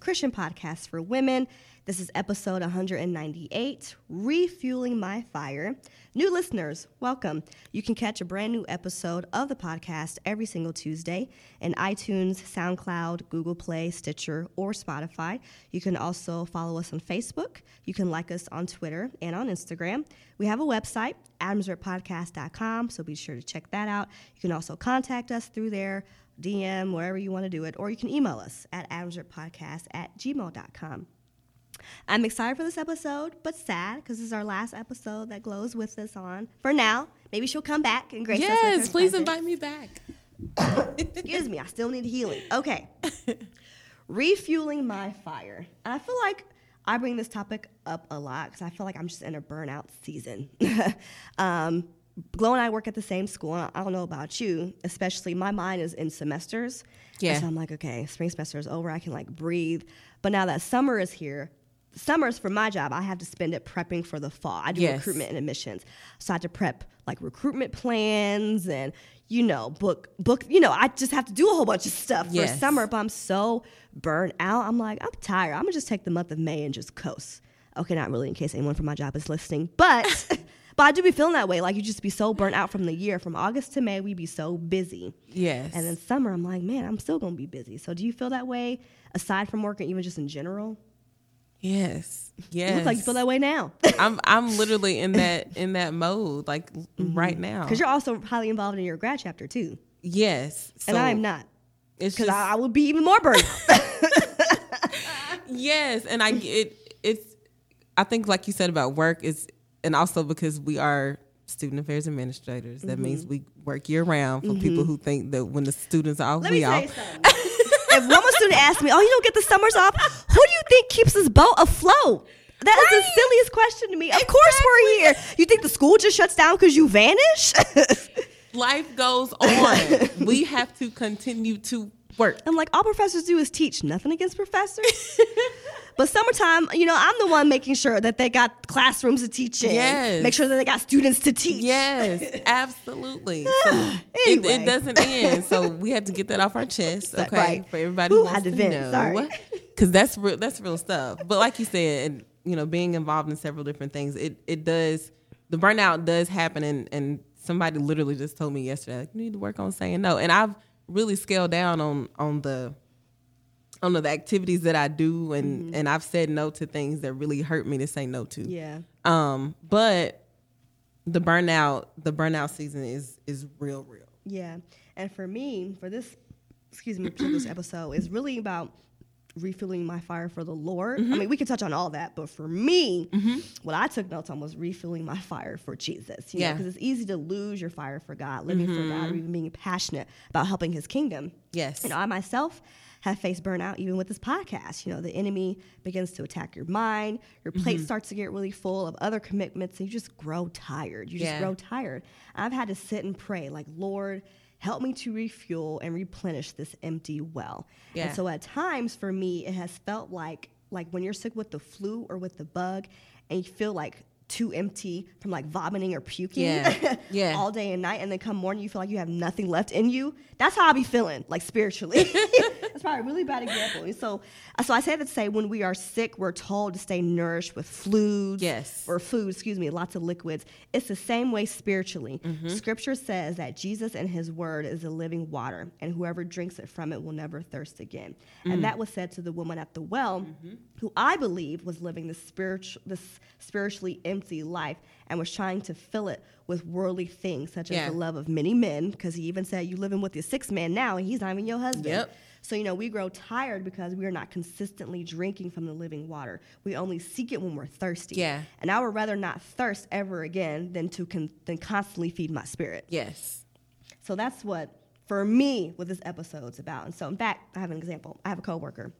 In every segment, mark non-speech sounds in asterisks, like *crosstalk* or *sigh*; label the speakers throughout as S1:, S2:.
S1: Christian podcast for women. This is episode 198 Refueling My Fire. New listeners, welcome. You can catch a brand new episode of the podcast every single Tuesday in iTunes, SoundCloud, Google Play, Stitcher, or Spotify. You can also follow us on Facebook. You can like us on Twitter and on Instagram. We have a website, adamsribpodcast.com, so be sure to check that out. You can also contact us through there, DM, wherever you want to do it, or you can email us at adamsribpodcast at gmail.com. I'm excited for this episode, but sad because this is our last episode that Glow's with us on for now. Maybe she'll come back and grace us. with
S2: Yes, please
S1: presence.
S2: invite me back.
S1: Excuse me, I still need healing. Okay. *laughs* Refueling my fire. And I feel like I bring this topic up a lot because I feel like I'm just in a burnout season. *laughs* um, Glow and I work at the same school. and I don't know about you, especially my mind is in semesters. And
S2: Yeah.
S1: So I'm like, okay, spring semester is over. I can like breathe. But now that summer is here, summers for my job, I have to spend it prepping for the fall. I do
S2: Yes.
S1: recruitment and admissions. So I have to prep like recruitment plans and, you know, book, book, you know, I just have to do a whole bunch of stuff for summer. But I'm so burnt out. I'm like, I'm tired. I'm gonna just take the month of May and just coast. Okay, not really in case anyone from my job is listening, but. *laughs* But I do be feeling that way. Like you just be so burnt out from the year. From August to May, we be so busy.
S2: Yes.
S1: And then summer, I'm like, man, I'm still gonna be busy. So do you feel that way aside from work and even just in general?
S2: yes. Yes.
S1: look like you feel that way now. *laughs*
S2: I'm I'm literally in that *laughs* in that mode like mm-hmm. right now.
S1: Because you're also highly involved in your grad chapter too.
S2: yes.
S1: And I'm not.
S2: It's
S1: Because I, I would be even more burnt out. *laughs*
S2: yes, and I it it's I think like you said about work is and also because we are student affairs administrators that means
S1: Mm-hmm.
S2: we work year round for people who think that when the students are off
S1: Let
S2: we
S1: me tell
S2: off.
S1: if one more student asks me, oh, you don't get the summers off, who do you think keeps this boat afloat? That is the silliest question to me. Of course we're here. You think the school just shuts down because you vanish? *laughs*
S2: Life goes on. *laughs* we have to continue to work.
S1: I'm like, all professors do is teach. Nothing against professors. *laughs* but summertime, you know, I'm the one making sure that they got classrooms to teach in.
S2: Yes.
S1: Make sure that they got students to teach.
S2: Yes, *laughs* absolutely. *sighs* So it,
S1: Anyway.
S2: it doesn't end. So we have to get that off our chest, *laughs* okay?
S1: Right.
S2: For everybody
S1: Ooh,
S2: who wants
S1: had
S2: to
S1: vent. Sorry.
S2: know, because that's real. That's real stuff. But like you said, and you know, being involved in several different things, it it does. The burnout does happen, and and somebody literally just told me yesterday, like you need to work on saying no. And I've really scaled down on on the on the activities that I do, and and I've said no to things that really hurt me to say no to.
S1: Yeah.
S2: Um, but the burnout, the burnout season is is real, real.
S1: Yeah. And for me, for this, excuse me, for this episode, is really about refueling my fire for the Lord. I mm-hmm. mean, we can touch on all that, but for me, mm-hmm. what I took notes on was refueling my fire for Jesus. You
S2: Yeah.
S1: Because it's easy to lose your fire for God, living for God, mm-hmm. or even being passionate about helping His kingdom.
S2: Yes.
S1: You know, I myself have faced burnout even with this podcast. You know, the enemy begins to attack your mind, your plate
S2: Mm-hmm.
S1: starts to get really full of other commitments, and you just grow tired. You just
S2: Yeah.
S1: grow tired. I've had to sit and pray, like, Lord, help me to refuel and replenish this empty well.
S2: Yeah.
S1: And so at times for me, it has felt like like when you're sick with the flu or with the bug and you feel like too empty from like vomiting or puking
S2: Yeah. *laughs* Yeah.
S1: all day and night and then come morning you feel like you have nothing left in you that's how i be feeling like spiritually *laughs* *laughs* that's probably a really bad example and so so i say that to say when we are sick we're told to stay nourished with fluids
S2: Yes.
S1: or food excuse me lots of liquids it's the same way spiritually
S2: Mm-hmm.
S1: scripture says that jesus and his word is a living water and whoever drinks it from it will never thirst again
S2: Mm.
S1: and that was said to the woman at the well
S2: Mm-hmm.
S1: who i believe was living the spiritual this spiritually empty life and was trying to fill it with worldly things such
S2: Yeah.
S1: as the love of many men because he even said you living with your six man now and he's not even your husband
S2: Yep.
S1: so, you know, we grow tired because we are not consistently drinking from the living water. We only seek it when we're thirsty.
S2: Yeah.
S1: And I would rather not thirst ever again than to con- than constantly feed my spirit.
S2: Yes.
S1: So that's what, for me, what this episode's about. And so, in fact, I have an example. I have a coworker.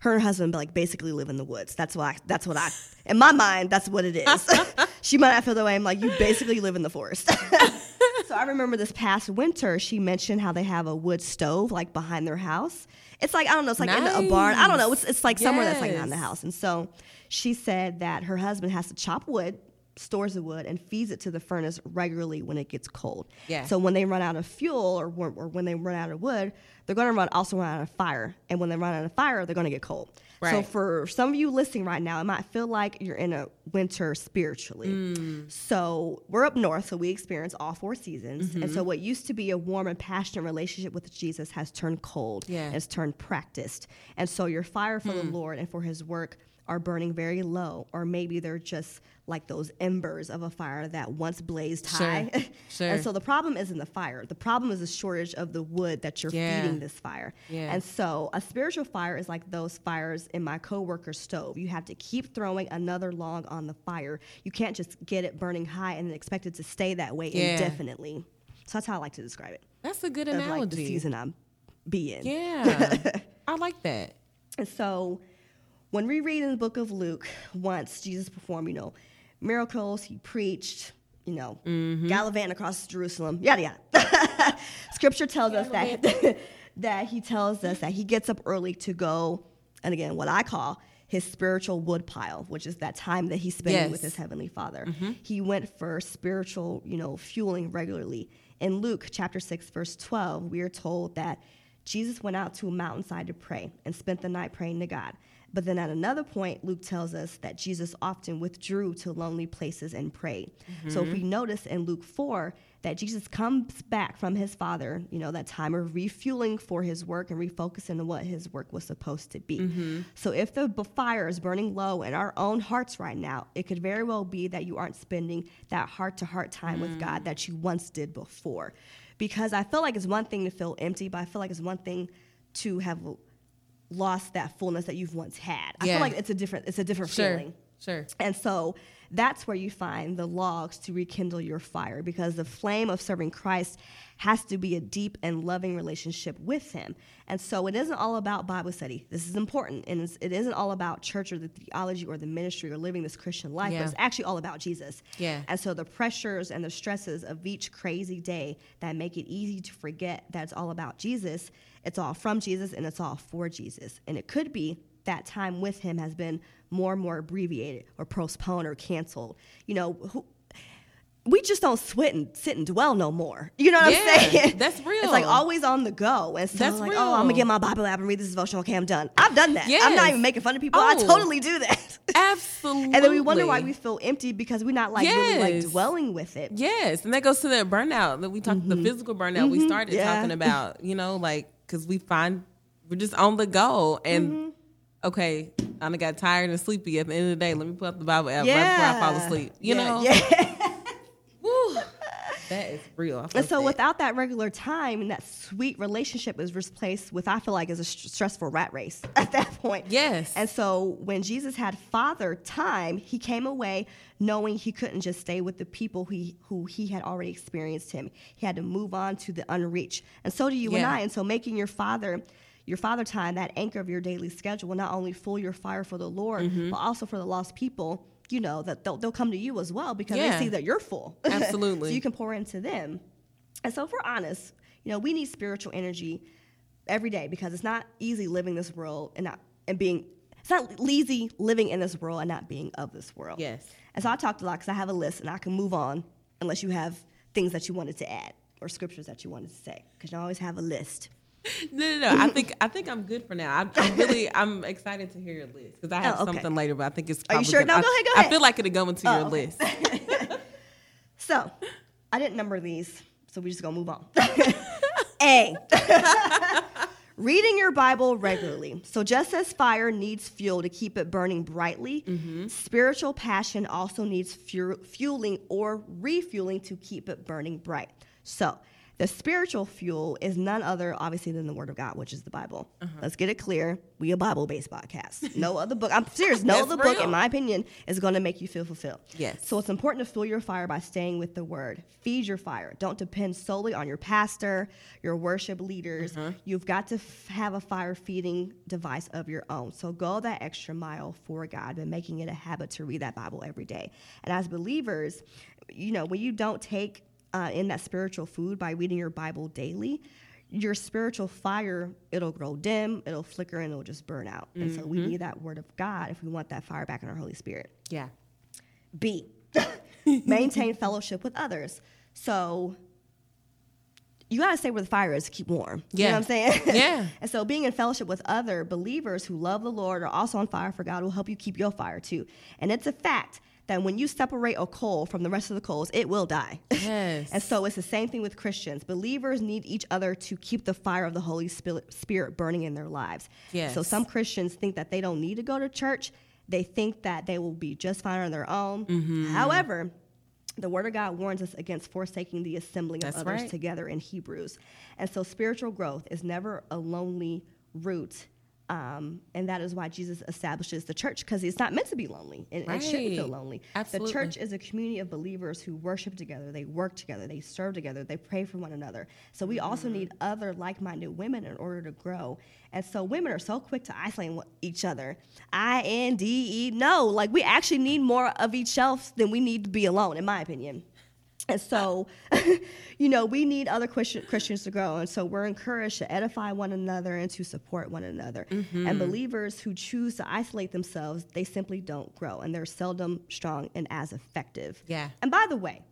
S1: Her and her husband like basically live in the woods. That's why. That's what I. In my mind, that's what it is. *laughs* she might not feel the way. I'm like, you basically live in the forest. *laughs* so I remember this past winter, she mentioned how they have a wood stove like behind their house. It's like I don't know. It's like in a barn. I don't know. It's it's like somewhere that's like behind the house. And so she said that her husband has to chop wood, stores the wood, and feeds it to the furnace regularly when it gets cold.
S2: Yeah.
S1: So when they run out of fuel or, when- or when they run out of wood, they're going to run also run out of fire. And when they run out of fire, they're going to get cold.
S2: Right.
S1: So for some of you listening right now, it might feel like you're in a winter spiritually.
S2: Mm.
S1: So we're up north, so we experience all four seasons. And
S2: Mm-hmm.
S1: so what used to be a warm and passionate relationship with Jesus has turned cold.
S2: Yeah.
S1: and It's turned practiced. And so your fire for
S2: Hmm.
S1: the Lord and for his work are burning very low, or maybe they're just like those embers of a fire that once blazed high. *laughs*
S2: Sure.
S1: and so the problem isn't the fire. The problem is the shortage of the wood that you're
S2: Yeah.
S1: feeding this fire.
S2: Yeah.
S1: And so a spiritual fire is like those fires in my coworker's stove. You have to keep throwing another log on the fire. You can't just get it burning high and expect it to stay that way
S2: Yeah.
S1: indefinitely. So that's how I like to describe it.
S2: That's a good
S1: Of
S2: analogy.
S1: like the season I'm be in.
S2: Yeah, *laughs* I like that.
S1: And so when we read in the book of Luke, once Jesus performed, you know, miracles, he preached, you know, mm-hmm. gallivanting across Jerusalem, yada yada. *laughs* Scripture tells us that *laughs* that he tells us that he gets up early to go, and again, what I call his spiritual woodpile, which is that time that he's spending with his heavenly Father. Mm-hmm. He went for spiritual, you know, fueling regularly. In Luke chapter 6 verse 12, we are told that Jesus went out to a mountainside to pray and spent the night praying to God. But then at another point, Luke tells us that Jesus often withdrew to lonely places and prayed. So if we mm-hmm. notice in Luke 4 that Jesus comes back from his Father, you know, that time of refueling for his work and refocusing on what his work was supposed to be. Mm-hmm. So if the fire is burning low in our own hearts right now, it could very well be that you aren't spending that heart to heart time with God mm. that you once did before. Because I feel like it's one thing to feel empty, but I feel like it's one thing to have lost that fullness that you've once had. I
S2: Yeah.
S1: feel like it's a different it's a different
S2: Sure,
S1: feeling.
S2: sure.
S1: And so that's where you find the logs to rekindle your fire because the flame of serving Christ has to be a deep and loving relationship with Him. And so it isn't all about Bible study. This is important. And it's, it isn't all about church or the theology or the ministry or living this Christian life,
S2: Yeah.
S1: but it's actually all about Jesus.
S2: Yeah.
S1: And so the pressures and the stresses of each crazy day that make it easy to forget that it's all about Jesus, it's all from Jesus and it's all for Jesus. And it could be that time with him has been more and more abbreviated or postponed or canceled. You know, who, we just don't sit and sit and dwell no more. You know what
S2: Yeah,
S1: I'm saying?
S2: that's real. *laughs*
S1: It's like always on the go. And so
S2: That's
S1: like, oh, I'm gonna get my Bible app and read this devotional. Okay, I'm done. I've done that. I'm not even making fun of people. I
S2: Oh.
S1: totally do that.
S2: Absolutely. *laughs*
S1: And then we wonder why we feel empty because we're not like really like dwelling with it.
S2: Yes, and that goes to that burnout that we talked, the physical burnout we started
S1: Mm-hmm. Yeah.
S2: talking about. You know, like because we find we're just on the go, and
S1: Mm-hmm.
S2: Okay, I got tired and sleepy at the end of the day. Let me put up the Bible app right before I fall asleep. You
S1: Yeah,
S2: know,
S1: yeah. *laughs*
S2: Woo. that is real.
S1: And so
S2: that.
S1: without that regular time and that sweet relationship is replaced with, I feel like, is a st- stressful rat race *laughs* at that point.
S2: Yes.
S1: And so when Jesus had father time, he came away knowing he couldn't just stay with the people who he, who he had already experienced him. He had to move on to the unreached. And so do you and I. And so making your father your father time, that anchor of your daily schedule, will not only fuel your fire for the Lord,
S2: Mm-hmm.
S1: but also for the lost people. You know that they'll, they'll come to you as well because
S2: Yeah.
S1: they see that you're full. *laughs*
S2: Absolutely.
S1: so you can pour into them. And so, if we're honest, you know, we need spiritual energy every day because it's not easy living this world and not and being. It's not easy living in this world and not being of this world.
S2: Yes.
S1: And so I talked a lot because I have a list and I can move on unless you have things that you wanted to add or scriptures that you wanted to say because you always have a list. *laughs*
S2: No, no, no. I think I think I'm good for now. I, I'm really I'm excited to hear your list because I have
S1: Oh, okay.
S2: something later, but I think it's.
S1: Are you sure?
S2: gonna-
S1: No, go
S2: I-
S1: ahead, go
S2: I feel like it'll go into your
S1: Oh, okay.
S2: list. *laughs*
S1: So I didn't number these, so we just gonna move on. *laughs* A. Reading your Bible regularly. So, just as fire needs fuel to keep it burning brightly, mm-hmm. spiritual passion also needs fu- fueling or refueling to keep it burning bright. So, The spiritual fuel is none other, obviously, than the Word of God, which is the Bible. Uh-huh. Let's get it clear. We a Bible based podcast. No *laughs* other book. I'm serious. No other book,
S2: real.
S1: in my opinion, is going to make you feel fulfilled.
S2: Yes.
S1: So it's important to fuel your fire by staying with the Word. Feed your fire. Don't depend solely on your pastor, your worship leaders. Uh-huh. You've got to f- have a fire feeding device of your own. So go that extra mile for God by making it a habit to read that Bible every day. And as believers, you know, when you don't take uh, in that spiritual food by reading your Bible daily, your spiritual fire, it'll grow dim, it'll flicker, and it'll just burn out. And so we need that word of God if we want that fire back in our Holy Spirit.
S2: Yeah.
S1: B, *laughs* maintain fellowship with others. So you gotta stay where the fire is to keep warm. You know
S2: Yeah.
S1: what I'm saying? *laughs*
S2: Yeah.
S1: and so being in fellowship with other believers who love the Lord are also on fire for God will help you keep your fire too. And it's a fact that when you separate a coal from the rest of the coals, it will die. *laughs*
S2: Yes.
S1: and so it's the same thing with Christians. Believers need each other to keep the fire of the Holy Spirit burning in their lives.
S2: Yes.
S1: So some Christians think that they don't need to go to church. They think that they will be just fine on their own.
S2: Mm-hmm.
S1: However, the Word of God warns us against forsaking the assembling
S2: That's
S1: of others
S2: right.
S1: together in Hebrews. And so spiritual growth is never a lonely route. Um, and that is why Jesus establishes the church because it's not meant to be lonely. and It, shouldn't feel lonely.
S2: Absolutely.
S1: The church is a community of believers who worship together, they work together, they serve together, they pray for one another. So we also
S2: Mm-hmm.
S1: need other like minded women in order to grow. And so women are so quick to isolate each other. I N D E, no. Like we actually need more of each else than we need to be alone, in my opinion. And *laughs* so, *laughs* you know, we need other Christian, Christians to grow. And so we're encouraged to edify one another and to support one another.
S2: Mm-hmm.
S1: And believers who choose to isolate themselves, they simply don't grow and they're seldom strong and as effective.
S2: Yeah.
S1: And by the way,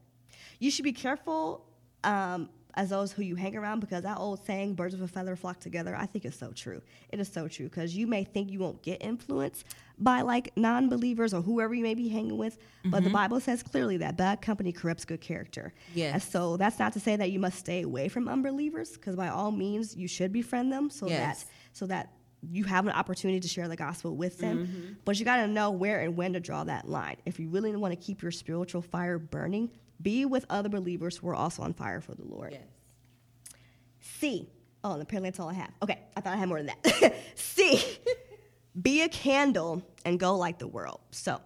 S1: you should be careful um, as those who you hang around because that old saying, birds of a feather flock together, I think is so true. It is so true because you may think you won't get influenced by like non believers or whoever you may be hanging with, but the Bible says clearly that bad company corrupts good character.
S2: Yes.
S1: And so that's not to say that you must stay away from unbelievers because by all means you should befriend them so
S2: Yes.
S1: that so that you have an opportunity to share the gospel with them.
S2: Mm-hmm.
S1: But you got to know where and when to draw that line. If you really want to keep your spiritual fire burning, be with other believers who are also on fire for the Lord.
S2: Yes.
S1: C. Oh, and apparently that's all I have. Okay, I thought I had more than that. *laughs* C. *laughs* Be a candle and go like the world. So,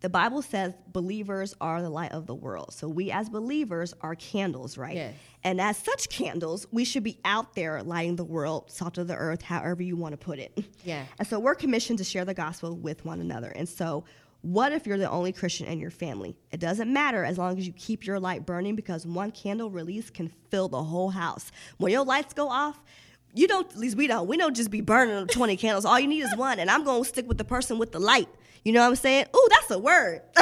S1: the Bible says believers are the light of the world. So, we as believers are candles, right?
S2: Yes.
S1: And as such candles, we should be out there lighting the world, salt of the earth, however you want to put it.
S2: Yeah.
S1: And so, we're commissioned to share the gospel with one another. And so, what if you're the only Christian in your family? It doesn't matter as long as you keep your light burning because one candle release can fill the whole house. When your lights go off, you don't, at least we don't, we don't just be burning *laughs* 20 candles. All you need is one. And I'm going to stick with the person with the light. You know what I'm saying? Ooh, that's a word. *laughs*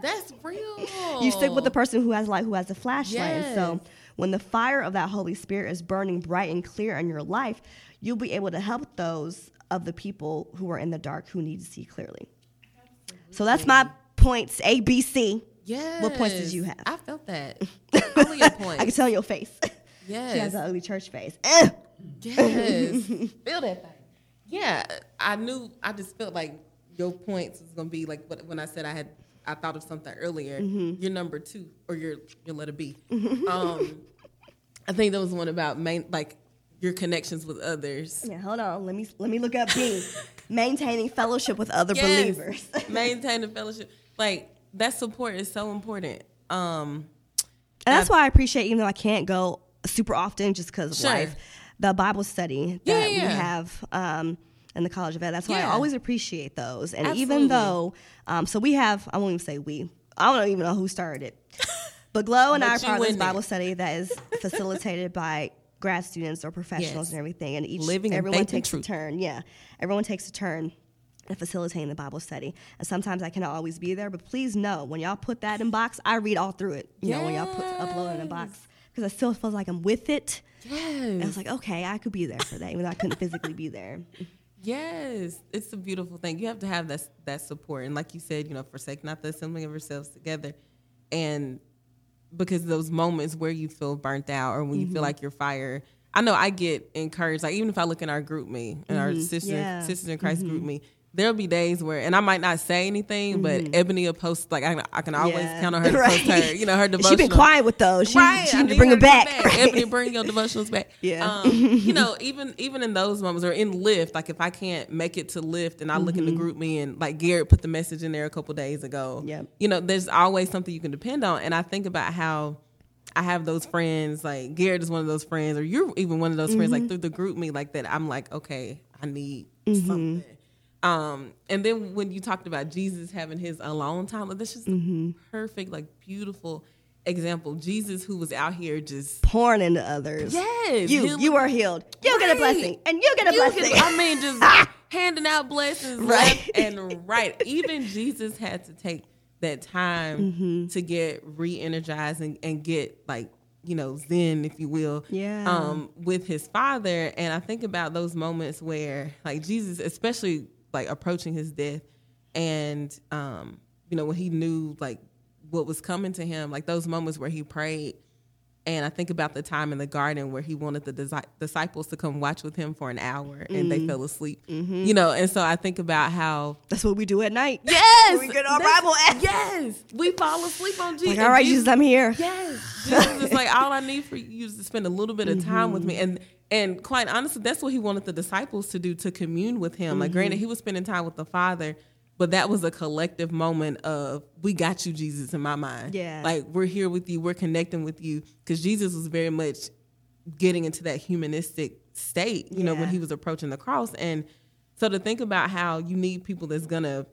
S2: That's real.
S1: you stick with the person who has light, who has a flashlight. And so when the fire of that Holy Spirit is burning bright and clear in your life, you'll be able to help those of the people who are in the dark who need to see clearly. So that's my points, A, B, C.
S2: Yes.
S1: What points did you have?
S2: I felt that. *laughs* All your points.
S1: I can tell your face.
S2: Yes.
S1: she has an ugly church face.
S2: Yes. *laughs* Feel that thing. Yeah, I knew. I just felt like your points was gonna be like when I said I had. I thought of something earlier.
S1: Mm-hmm.
S2: Your number two or your your letter B. Um, *laughs* I think there was one about main like your connections with others.
S1: Yeah, hold on. Let me let me look up B. Maintaining fellowship with other
S2: Yes.
S1: believers. *laughs*
S2: maintaining fellowship. Like that support is so important. Um,
S1: And that's why I appreciate, even though I can't go super often just because of
S2: Sure.
S1: life, the Bible study that
S2: yeah,
S1: we have um, in the College of Ed. That's why I always appreciate those. And
S2: Absolutely.
S1: even though, um, so we have, I won't even say we, I don't even know who started it, *laughs* but Glow and I are part of this. Bible study that is facilitated by grad students or professionals
S2: Yes.
S1: and everything. And each,
S2: Living in
S1: everyone takes a turn. Yeah. Everyone takes a turn in facilitating the Bible study. And sometimes I cannot always be there, but please know when y'all put that in box, I read all through it. You know, when y'all put upload it in box. Because I still feel like I'm with it. And I was like, okay, I could be there for that, even though I couldn't physically be there.
S2: yes, it's a beautiful thing. You have to have that that support, and like you said, you know, forsake not the assembling of yourselves together, and because those moments where you feel burnt out or when you
S1: Mm-hmm.
S2: feel like you're fired. I know I get encouraged. Like even if I look in our GroupMe and our sister
S1: Mm-hmm. Yeah. Mm-hmm.
S2: sisters in Christ GroupMe, there'll be days where, and I might not say anything, but Ebony will post like I, I can always
S1: Mm-hmm. Yeah.
S2: count on her to post her, you know, her devotional.
S1: been quiet with those. She,
S2: right,
S1: she need to bring them back.
S2: back. Ebony, bring your *laughs* devotionals back.
S1: Yeah.
S2: um, you know, *laughs* even even in those moments or in Lyft, like if I can't make it to Lyft and I look in the GroupMe and like Garrett put the message in there a couple days ago.
S1: Mm-hmm.
S2: You know, there's always something you can depend on, and I think about how. I have those friends, like Garrett is one of those friends, or you're even one of those friends,
S1: Mm-hmm.
S2: like through the GroupMe, like that. I'm like, okay, I need
S1: Mm-hmm.
S2: something. Um, and then when you talked about Jesus having his alone time, like this is
S1: Mm-hmm.
S2: perfect, like beautiful example. Jesus who was out here just
S1: Pouring into others.
S2: yes,
S1: You
S2: healing-
S1: you are healed. You get a blessing, and you get a
S2: you
S1: blessing.
S2: can- I mean, just *laughs* handing out blessings
S1: Right.
S2: left *laughs* and right. Even Jesus had to take that time
S1: Mm-hmm.
S2: to get re-energized and, and get like you know zen, if you will,
S1: Yeah.
S2: um, with his father. And I think about those moments where like Jesus, especially like approaching his death, and um, you know when he knew like what was coming to him, like those moments where he prayed. And I think about the time in the garden where he wanted the disi- disciples to come watch with him for an hour and
S1: Mm-hmm.
S2: they fell asleep. You know, and so I think about how
S1: That's what we do at night.
S2: yes,
S1: we get our Bible app.
S2: Yes, we fall asleep on Jesus.
S1: Like, all right, Jesus, I'm here.
S2: Yes, Jesus is like all I need for you is to spend a little bit of time with me,
S1: Mm-hmm.
S2: and and quite honestly, that's what he wanted the disciples to do to commune with him. Like, granted,
S1: Mm-hmm.
S2: he was spending time with the Father, but that was a collective moment of we got you, Jesus, in my mind.
S1: Yeah.
S2: like we're here with you, we're connecting with you, because Jesus was very much getting into that humanistic state. You know, when he was approaching the cross, and so to think about how you need people that's gonna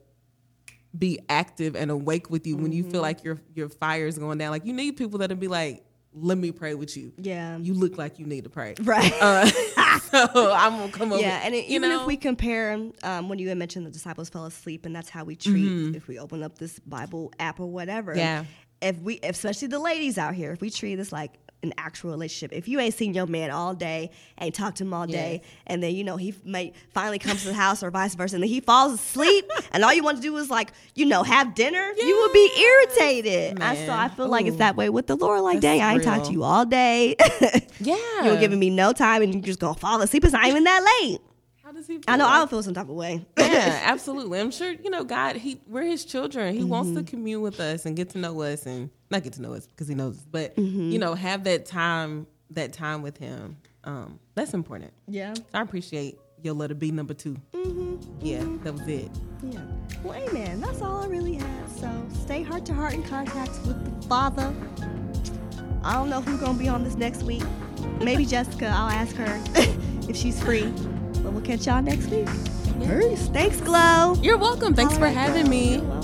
S2: be active and awake with you when you
S1: Mm-hmm.
S2: feel like your your fire is going down. Like you need people that'll be like, "Let me pray with you."
S1: Yeah.
S2: you look like you need to pray.
S1: Right.
S2: Uh, *laughs* so I'm gonna come over.
S1: Yeah, and it, even
S2: know?
S1: if we compare, um, when you had mentioned the disciples fell asleep, and that's how we treat
S2: Mm-hmm.
S1: if we open up this Bible app or whatever.
S2: Yeah.
S1: If we, especially the ladies out here, if we treat this like an actual relationship, if you ain't seen your man all day, ain't talked to him all day,
S2: Yes.
S1: and then you know he may finally comes to the house or vice versa, and then he falls asleep, *laughs* and all you want to do is like you know have dinner, you would be irritated. And so I feel like it's that way with the Lord. Like,
S2: That's
S1: dang, I ain't talked to you all day. *laughs*
S2: yeah,
S1: You're giving me no time, and you're just gonna fall asleep. It's not even that late.
S2: How does he?
S1: I know
S2: like-
S1: I would feel some type of way.
S2: yeah, *laughs* absolutely. I'm sure you know God. He we're His children. He wants
S1: Mm-hmm.
S2: to commune with us and get to know us, and not get to know us because He knows us, but
S1: Mm-hmm.
S2: you know, have that time, that time with Him. Um, that's important.
S1: Yeah.
S2: I appreciate your letter B number 2
S1: Mm-hmm.
S2: Yeah, that was it.
S1: Yeah. Well, amen. That's all I really have. So stay heart to heart in contact with the Father. I don't know who's gonna be on this next week. Maybe Jessica. I'll ask her *laughs* if she's free. But we'll catch y'all next week. Peace. Thanks, Glow.
S2: You're welcome. Thanks
S1: All
S2: for
S1: right,
S2: having
S1: Glow.
S2: me.